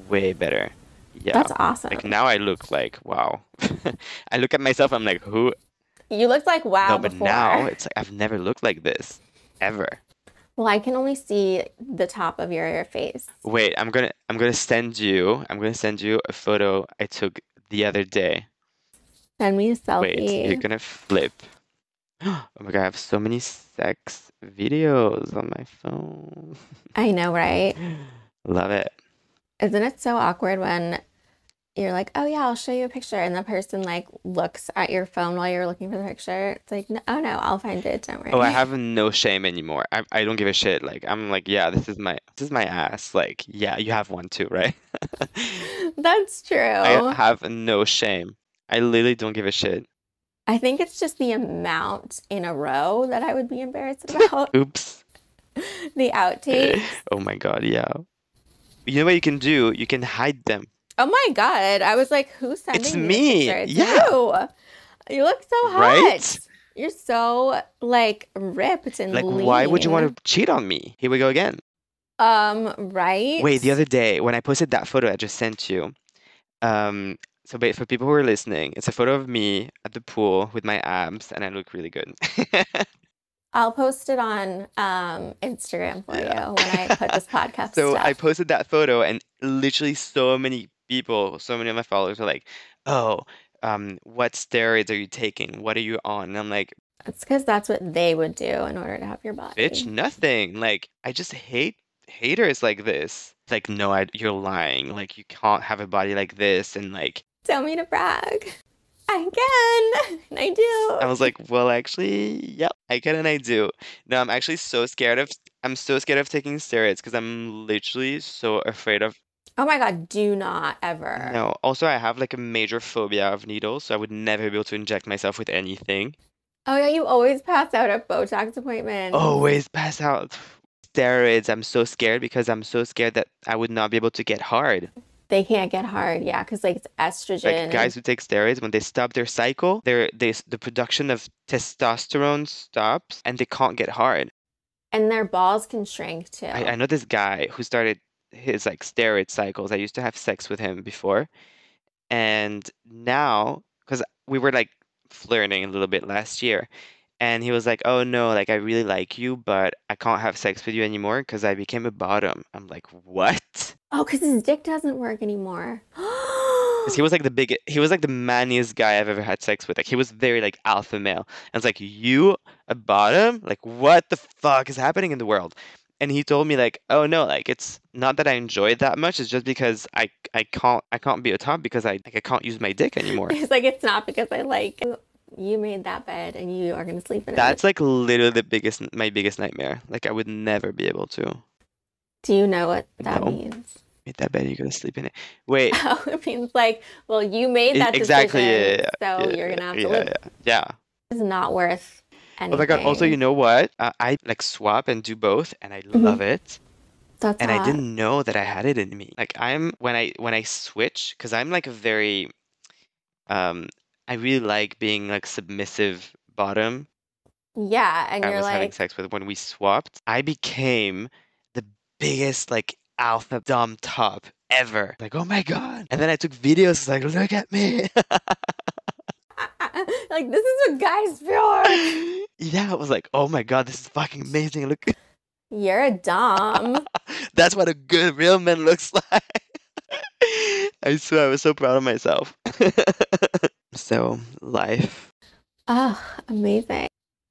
Way better. Yeah. That's awesome. Like now I look like wow. <laughs> I look at myself, I'm like, who? You looked like wow No, but before. now <laughs> it's like I've never looked like this ever. Well, I can only see the top of your face. Wait, I'm gonna I'm gonna send you I'm gonna send you a photo I took the other day. Send me a selfie. Wait, you're gonna flip. <gasps> Oh my god, I have so many sex videos on my phone. I know, right? <gasps> Love it. Isn't it so awkward when you're like, oh yeah, I'll show you a picture, and the person like looks at your phone while you're looking for the picture? It's like, no, oh no, I'll find it. Don't worry. Oh, I have no shame anymore. I I don't give a shit. Like I'm like, yeah, this is my this is my ass. Like, yeah, you have one too, right? <laughs> That's true. I have no shame. I literally don't give a shit. I think it's just the amount in a row that I would be embarrassed about. <laughs> Oops. <laughs> the outtakes. Oh my god, yeah. You know what you can do? You can hide them. Oh my God. I was like, who's sending It's me It's Yeah. you. You look so hot. Right? You're so like ripped and Like, why would you want to cheat on me? Here we go again. Um, right? Wait, the other day when I posted that photo I just sent you, um, so for people who are listening, it's a photo of me at the pool with my abs, and I look really good. <laughs> I'll post it on um Instagram for Yeah. you when I put this <laughs> podcast So I posted that photo, and literally so many people, so many of my followers are like, "Oh, um, what steroids are you taking? What are you on?" And I'm like, It's because that's what they would do in order to have your body. "Bitch, nothing. Like, I just hate haters like this. It's like, no, I, you're lying. Like, you can't have a body like this, and like." Tell me to brag. I can. And <laughs> I do. I was like, well, actually, yep, I can and I do. No, I'm actually so scared of I'm so scared of taking steroids because I'm literally so afraid of Oh my God, do not ever. no. Also, I have like a major phobia of needles, so I would never be able to inject myself with anything. Oh yeah, you always pass out at Botox appointments. Always pass out. Steroids, I'm so scared because I'm so scared that I would not be able to get hard. They can't get hard, yeah, because like it's estrogen. Like guys who take steroids, when they stop their cycle, their they, the production of testosterone stops and they can't get hard. and their balls can shrink too. I, I know this guy who started his like steroid cycles. I used to have sex with him before, and now because we were like flirting a little bit last year, and he was like, "Oh no, like I really like you, but I can't have sex with you anymore because I became a bottom." I'm like, "What?" Oh, because his dick doesn't work anymore. <gasps> he was like the big, he was like the manliest guy I've ever had sex with. Like he was very like alpha male. And it's like, "You a bottom? Like what the fuck is happening in the world?" And he told me like, "Oh no, like it's not that I enjoy it that much. It's just because I I can't I can't be a top because I like I can't use my dick anymore." <laughs> It's like it's not because I like you made that bed and you are gonna sleep in That's it. That's like literally the biggest my biggest nightmare. Like I would never be able to Do you know what that No. means? make that bed. You're gonna sleep in it. Wait. <laughs> Oh, it means like, well, you made that exactly. Yeah, decision, yeah, yeah, so yeah, you're gonna have to yeah, live. yeah, yeah. It's not worth Oh my god. Also, you know what? Uh, I like swap and do both, and I Mhm. love it. That's and I didn't know that I had it in me. Like I'm when I when I switch, because I'm like a very um I really like being like submissive bottom. Yeah, and I you're was having sex with when we swapped. I became the biggest like alpha dom top ever. Like, oh my god. And then I took videos like, look at me. <laughs> <laughs> like this is what guys feel like. <laughs> yeah, I was like, oh my god, this is fucking amazing. Look <laughs> You're a dom. That's what a good real man looks like. I swear I was so proud of myself. So, life. Oh, amazing.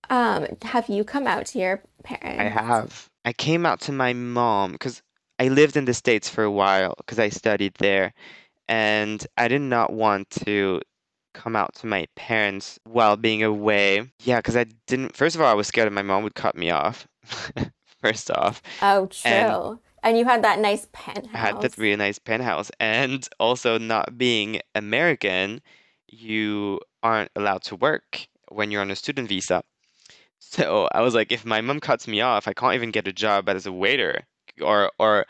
Um, have you come out to your parents? I have. I came out to my mom because I lived in the States for a while because I studied there. And I did not want to come out to my parents while being away. Yeah, because I didn't, first of all, I was scared that my mom would cut me off. <laughs> First off, Oh, true. And- And you had that nice penthouse. I had that really nice penthouse. And also, not being American, you aren't allowed to work when you're on a student visa. So I was like, if my mom cuts me off, I can't even get a job as a waiter or or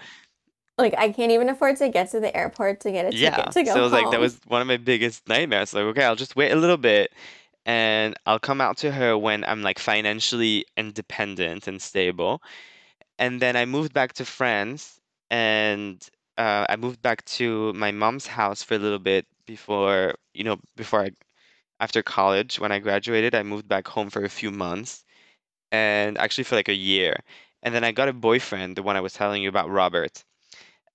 Like I can't even afford to get to the airport to get a yeah. ticket to go So it was like that was one of my biggest nightmares. Like, okay, I'll just wait a little bit and I'll come out to her when I'm like financially independent and stable. And then I moved back to France and uh, I moved back to my mom's house for a little bit before, you know, before I after college when I graduated, I moved back home for a few months and actually for like a year. And then I got a boyfriend, the one I was telling you about, Robert.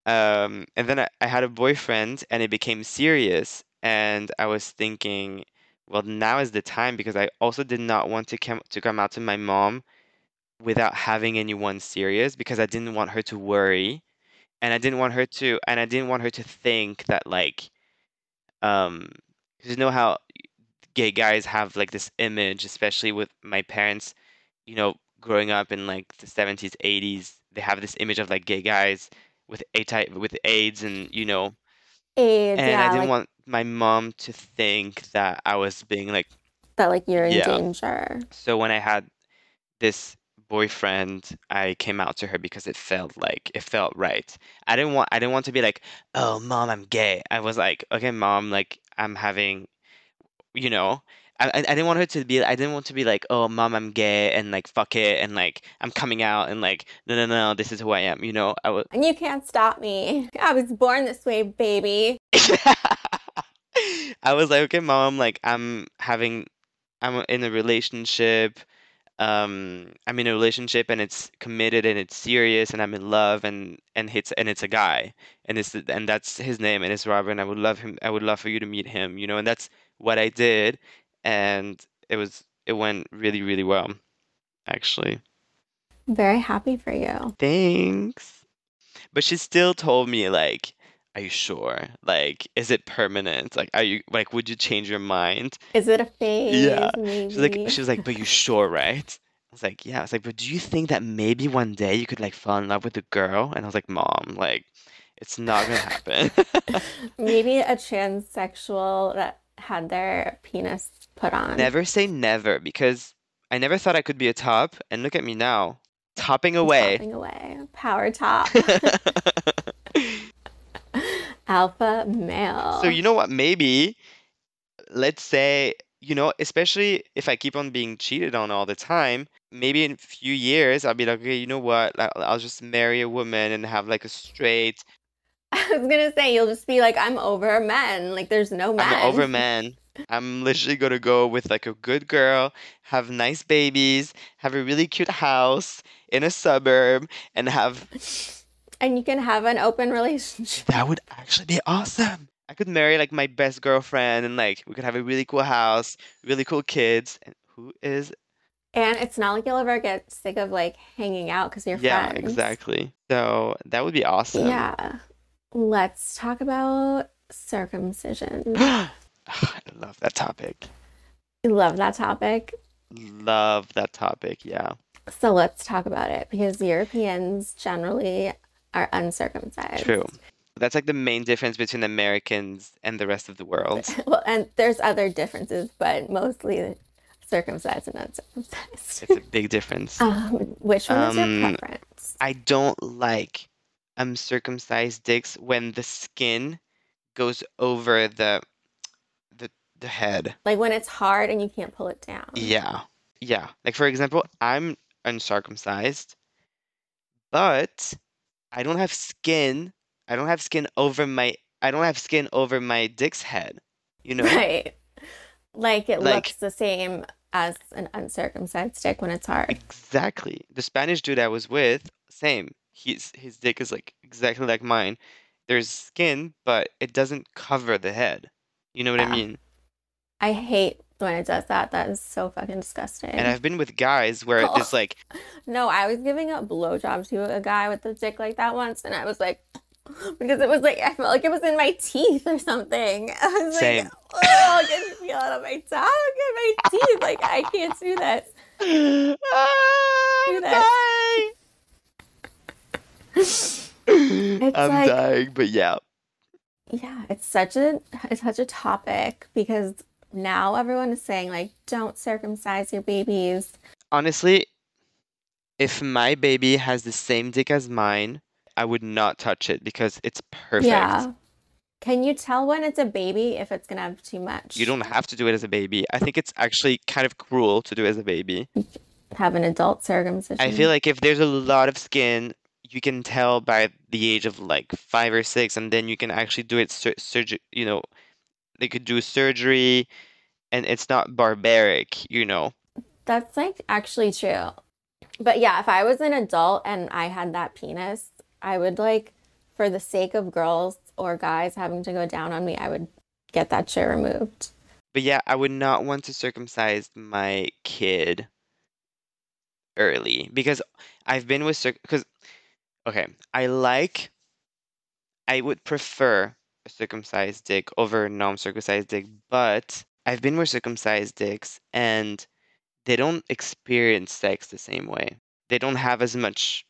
Um, and then I, I had a boyfriend and it became serious. And I was thinking, well, now is the time because I also did not want to come to come out to my mom without having anyone serious because I didn't want her to worry and I didn't want her to and I didn't want her to think that like um you know how gay guys have like this image especially with my parents you know growing up in like the 70s 80s they have this image of like gay guys with a type with AIDS and you know AIDS, and I yeah, didn't like want my mom to think that I was being like that like you're in yeah danger. so when I had this boyfriend, I came out to her because it felt like it felt right. I didn't want I didn't want to be like, "Oh, mom, I'm gay." I was like, "Okay, mom, like I'm having, you know, I I didn't want her to be I didn't want to be like, "Oh, mom, I'm gay," and like, "Fuck it," and like, "I'm coming out," and like, "No, no, no, this is who I am," you know? I was And you can't stop me. I was born this way, baby. <laughs> I was like, "Okay, mom, like I'm having I'm in a relationship. um I'm in a relationship and it's committed and it's serious and I'm in love and and it's and it's a guy and it's and that's his name and it's Robert and I would love him I would love for you to meet him you know and that's what I did and it was it went really really well actually Very happy for you. thanks but she still told me like are you sure like is it permanent like are you like would you change your mind Is it a phase? Yeah. She's like, she was like, but you sure, right? I was like, yeah. I was like, but do you think that maybe one day you could like fall in love with a girl? And I was like, mom, like, it's not gonna happen. <laughs> Maybe a transsexual that had their penis put on. Never say never because I never thought I could be a top, and look at me now, topping away. Topping away. Power top. <laughs> <laughs> Alpha male. So you know what? Maybe let's say, you know, especially if I keep on being cheated on all the time, maybe in a few years I'll be like, okay, you know what? I'll, I'll just marry a woman and have like a straight <laughs> I was gonna say you'll just be like, I'm over men. Like there's no men. I'm over man. I'm literally gonna go with like a good girl, have nice babies, have a really cute house in a suburb, and have <laughs> And you can have an open relationship. that would actually be awesome. I could marry like my best girlfriend and like we could have a really cool house, really cool kids. And who is And it's not like you'll ever get sick of like hanging out because you're Yeah, friends. exactly. So that would be awesome. Yeah. Let's talk about circumcision. <gasps> <gasps> <gasps> <sighs> I love that topic. Love that topic. Love that topic. Yeah. So let's talk about it because Europeans generally are uncircumcised. True. That's like the main difference between Americans and the rest of the world. <laughs> Well, and there's other differences, but mostly circumcised and uncircumcised. It's a big difference. <laughs> Um, which one is Um, your preference? I don't like uncircumcised dicks when the skin goes over the the head. Like when it's hard and you can't pull it down. Yeah. Yeah. Like for example, I'm uncircumcised, but I don't have skin. I don't have skin over my I don't have skin over my dick's head. You know? Right. Like it Like- looks the same as an uncircumcised dick when it's hard. Exactly. The Spanish dude I was with, same. His his dick is like exactly like mine. There's skin, but it doesn't cover the head. You know what I mean? I hate when it does that. That is so fucking disgusting. And I've been with guys where Oh. it's <laughs> like, No, I was giving a blowjob to a guy with a dick like that once, and I was like, <laughs> because it was like I felt like it was in my teeth or something. <laughs> I was Same. like, oh, I can feel it on my tongue and my teeth. Like I can't do this. "Ah, I'm Do that. dying. I'm like- dying, but yeah. Yeah, it's such a it's such a topic because now everyone is saying like, don't circumcise your babies. Honestly, if my baby has the same dick as mine, I would not touch it because it's perfect. Yeah. Can you tell when it's a baby if it's gonna have too much? You don't have to do it as a baby. I think it's actually kind of cruel to do it as a baby. have an adult circumcision. I feel like if there's a lot of skin, you can tell by the age of like five or six, and then you can actually do it sur- surgery. You know, they could do surgery, and it's not barbaric. You know, That's like actually true. But yeah, if I was an adult and I had that penis, I would like, for the sake of girls or guys having to go down on me, I would get that shit removed. But yeah, I would not want to circumcise my kid early because I've been with circ because okay, I like I would prefer circumcised dick over non-circumcised dick, but I've been with circumcised dicks and they don't experience sex the same way. They don't have as much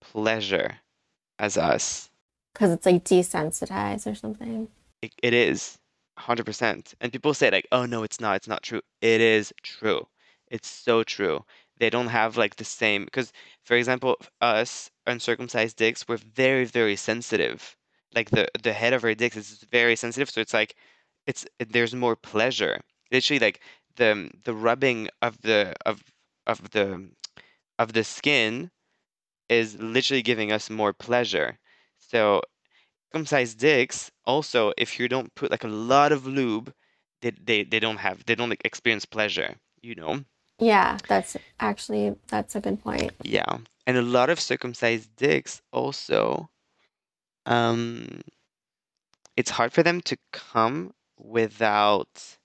pleasure as us. Because it's like desensitized or something. It, it is 100%. And people say like, "Oh no, it's not. It's not true." It is true. It's so true. They don't have like the same because for example, us uncircumcised dicks, we're very very sensitive. Like the the head of our dicks is very sensitive, so it's like it's there's more pleasure. Literally like the the rubbing of the of of the of the skin is literally giving us more pleasure. So circumcised dicks also if you don't put like a lot of lube they they, they don't have they don't like, experience pleasure you know Yeah, that's actually that's a good point. yeah and a lot of circumcised dicks also um it's hard for them to come without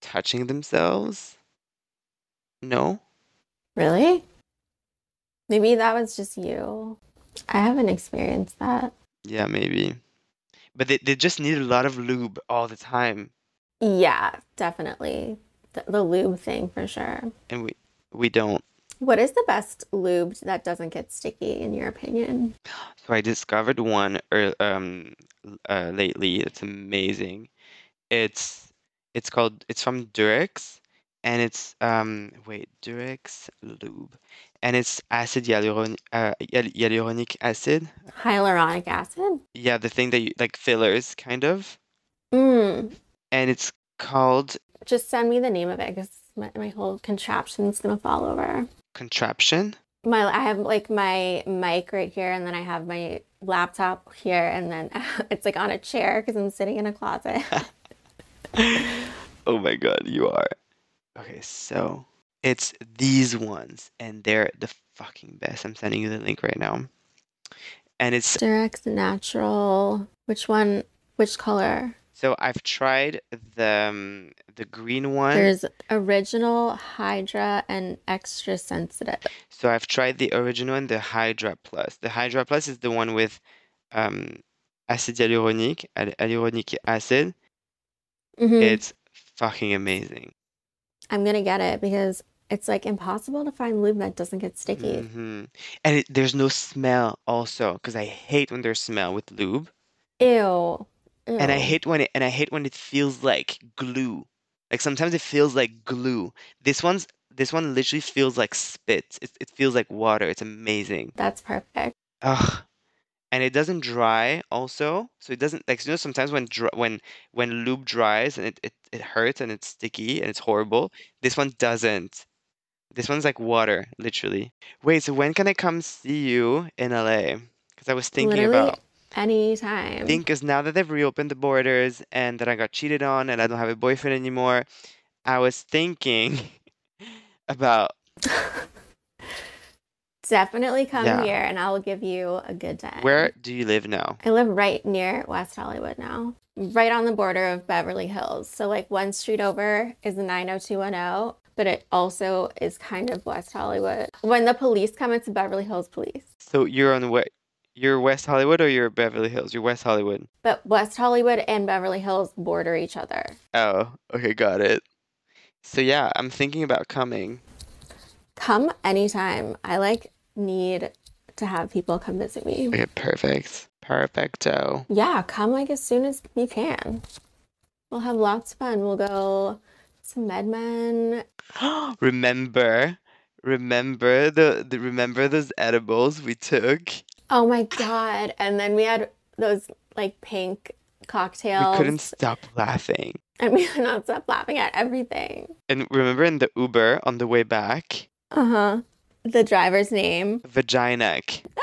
touching themselves no Really? Maybe that was just you. I haven't experienced that. yeah maybe but they, they just need a lot of lube all the time Yeah, definitely. The, the lube thing for sure. and we we don't What is the best lube that doesn't get sticky in your opinion? So I discovered one er, um uh, lately. It's amazing. It's it's called it's from Durex and it's um wait Durex lube and it's acid hyaluronic uh, hyaluronic acid. Hyaluronic acid? Yeah, the thing that you like fillers kind of. Mm. And it's called Just send me the name of it because my, my whole contraption's gonna fall over. Contraption. My I have like my mic right here, and then I have my laptop here, and then <laughs> it's like on a chair because I'm sitting in a closet. <laughs> Oh my God, you are. Okay, so it's these ones, and they're the fucking best. I'm sending you the link right now. And it's Durex Natural. Which one? Which color? So I've tried the um, the green one. There's original, Hydra, and extra sensitive. So I've tried the original and the Hydra Plus. The Hydra Plus is the one with um, acid hyaluronic, hyaluronic acid. Mhm. It's fucking amazing. I'm gonna get it because it's like impossible to find lube that doesn't get sticky. hmm And it, there's no smell also, because I hate when there's smell with lube. Ew. And I hate when it and I hate when it feels like glue. Like sometimes it feels like glue. This one's this one literally feels like spit. It it feels like water. It's amazing. That's perfect. Ugh. And it doesn't dry also. So it doesn't like you know sometimes when dry, when when lube dries and it, it it hurts and it's sticky and it's horrible. This one doesn't. This one's like water, literally. Wait, so when can I come see you in LA? Because I was thinking Literally about anytime. I think because now that they've reopened the borders and that I got cheated on and I don't have a boyfriend anymore, I was thinking <laughs> about Definitely come Yeah. here and I will give you a good time. where do you live now? I live right near West Hollywood now, right on the border of Beverly Hills. So, like, one street over is 90210, but it also is kind of West Hollywood. When the police come, it's Beverly Hills Police. So you're on what? You're West Hollywood or you're Beverly Hills? You're West Hollywood. But West Hollywood and Beverly Hills border each other. Oh, okay, got it. So yeah, I'm thinking about coming. Come anytime. I like need to have people come visit me. Okay, perfect. Perfecto. Yeah, come like as soon as you can. We'll have lots of fun. We'll go to MedMen. <gasps> remember, remember the, the remember those edibles we took? Oh my God. And then we had those like pink cocktails. We couldn't stop laughing. And we <laughs> could not stop laughing at everything. And remember in the Uber on the way back, Uh huh. The driver's name. Vaginac. <laughs>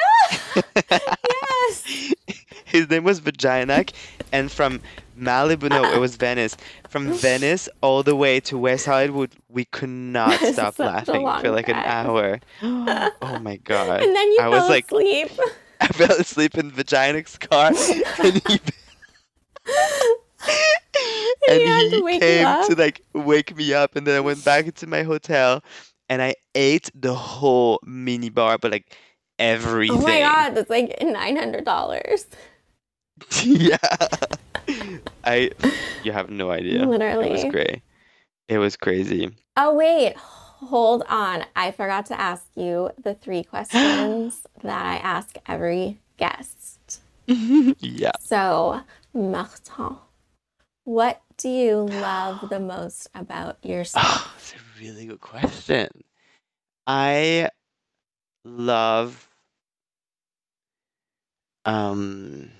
<laughs> Yes. <laughs> His name was Vaginac, and from Malibu, no, it was <laughs> Venice. From Venice all the way to West Hollywood, we could not <laughs> stop laughing for like an hour. Oh my god! And then you I was fell like, asleep. I fell asleep in Vaginac's car, and he and he he came to like wake me up and then I went back into my hotel and I ate the whole mini bar but like everything. Oh my god, that's like nine hundred dollars. <laughs> yeah. I you have no idea. Literally. It was great. It was crazy. Oh wait, hold on. I forgot to ask you the three <gasps> questions that I ask every guest. <laughs> yeah. So, Martin, what do you love the most about yourself? <gasps> Oh, it's a really good question. I love um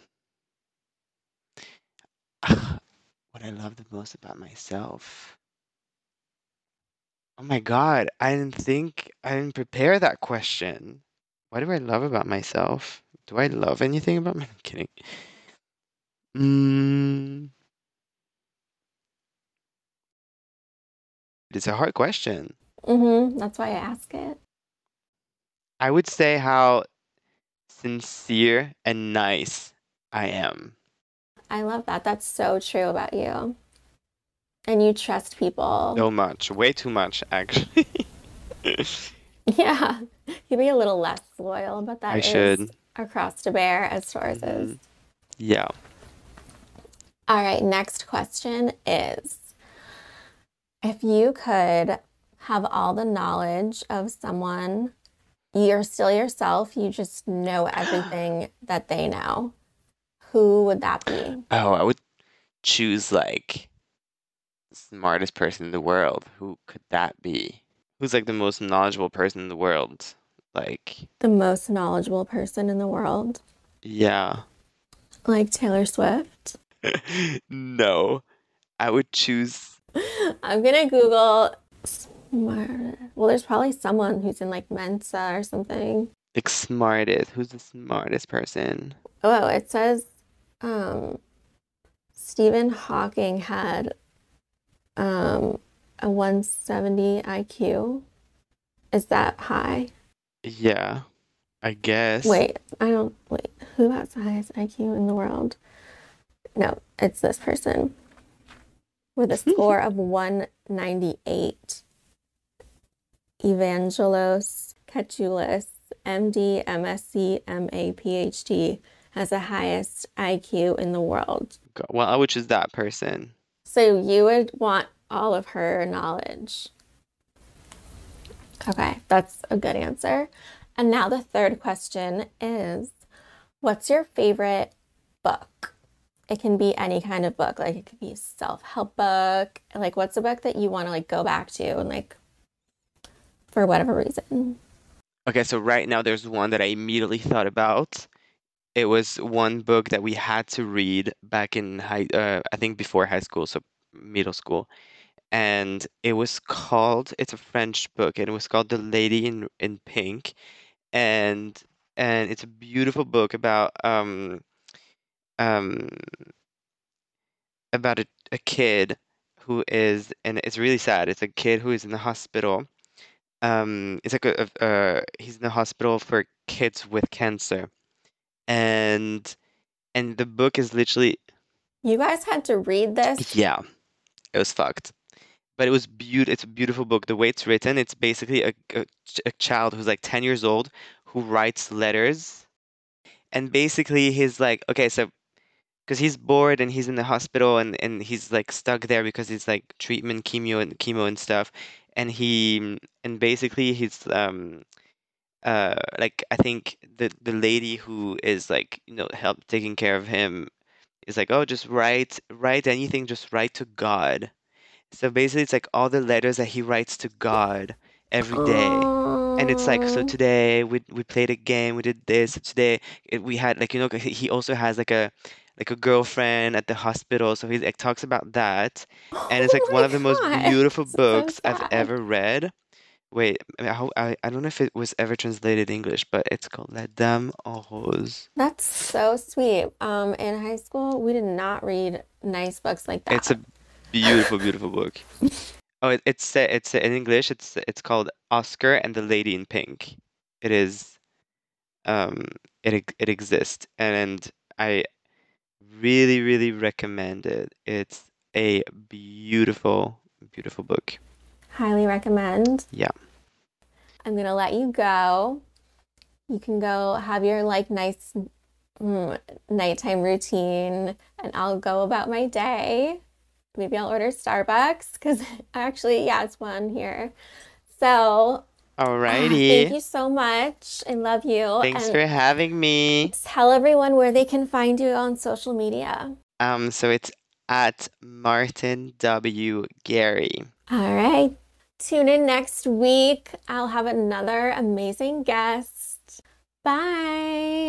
<sighs> what I love the most about myself. Oh my God, I didn't think I didn't prepare that question. What do I love about myself? Do I love anything about <laughs> me? I'm kidding. Mm, it's a hard question. Mm-hmm. That's why I ask it. I would say how sincere and nice I am. I love that. That's so true about you. And you trust people. So much, way too much, actually. <laughs> Yeah. You'd be a little less loyal, but that I is should. across to bear as Taurus is. Mhm. Yeah. All right, next question is if you could have all the knowledge of someone, you're still yourself, you just know <sighs> everything that they know, who would that be? Oh, I would choose like the smartest person in the world. Who could that be? Who's like the most knowledgeable person in the world? Like, The most knowledgeable person in the world, yeah. like Taylor Swift. <laughs> No, I would choose. <laughs> I'm gonna Google smart. Well, there's probably someone who's in like Mensa or something. Like smartest. Who's the smartest person? Oh, it says um, Stephen Hawking had um, a 170 IQ. Is that high? Yeah, I guess. Wait, I don't. Wait, who has the highest IQ in the world? No, it's this person with a score of 198. Evangelos Katsioulis, MD, MSc, MA, PhD, has the highest IQ in the world. Well, uh, I would choose that person. So you would want all of her knowledge. Okay, that's a good answer. And now the third question is what's your favorite book? It can be any kind of book, like it could be a self-help book. Like what's a book that you want to like go back to and like for whatever reason? Okay, so right now there's one that I immediately thought about. It was one book that we had to read back in high, uh, I think before high school, so middle school. And it was called, it's a French book, and it was called The Lady in in Pink. And and it's a beautiful book about um um about a, a kid who is, and it's really sad. It's a kid who is in the hospital. Um, it's like a, a, uh, he's in the hospital for kids with cancer, and and the book is literally You guys had to read this? yeah, it was fucked. But it was beautiful. It's a beautiful book. The way it's written, it's basically a, a, a child who's like 10 years old who writes letters. And basically, he's like, okay, so because he's bored and he's in the hospital and, and he's like stuck there because it's like treatment, chemo and chemo and stuff. And he and basically he's um uh like I think the the lady who is like you know help taking care of him is like oh just write write anything just write to God. So basically it's like all the letters that he writes to God every day. And it's like so Oh. today we we played a game, we did this. Today it, we had like you know he he also has like a like a girlfriend at the hospital, so he like talks about that. <gasps> And it's Oh like one my of the most beautiful so books I've ever read. Wait, I, I, I don't know if it was ever translated English, but it's called La Dame en Rose. That's so sweet. Um, in high school, we did not read nice books like that. It's a beautiful, beautiful book. <laughs> Oh, it, it's uh, it's uh, in English. It's it's called Oscar and the Lady in Pink. It is, um, it it exists, and I really, really recommend it. It's a beautiful, beautiful book. Highly recommend. Yeah. I'm gonna let you go. You can go have your like nice mm, nighttime routine, and I'll go about my day. Maybe I'll order Starbucks because <laughs> actually, yeah, it's one here. So, ah, Alrighty. <sighs> thank you so much. I love you. Thanks and for having me. tell everyone where they can find you on social media. Um, so it's at Martin W. Gary. All right. Tune in next week. I'll have another amazing guest. Bye.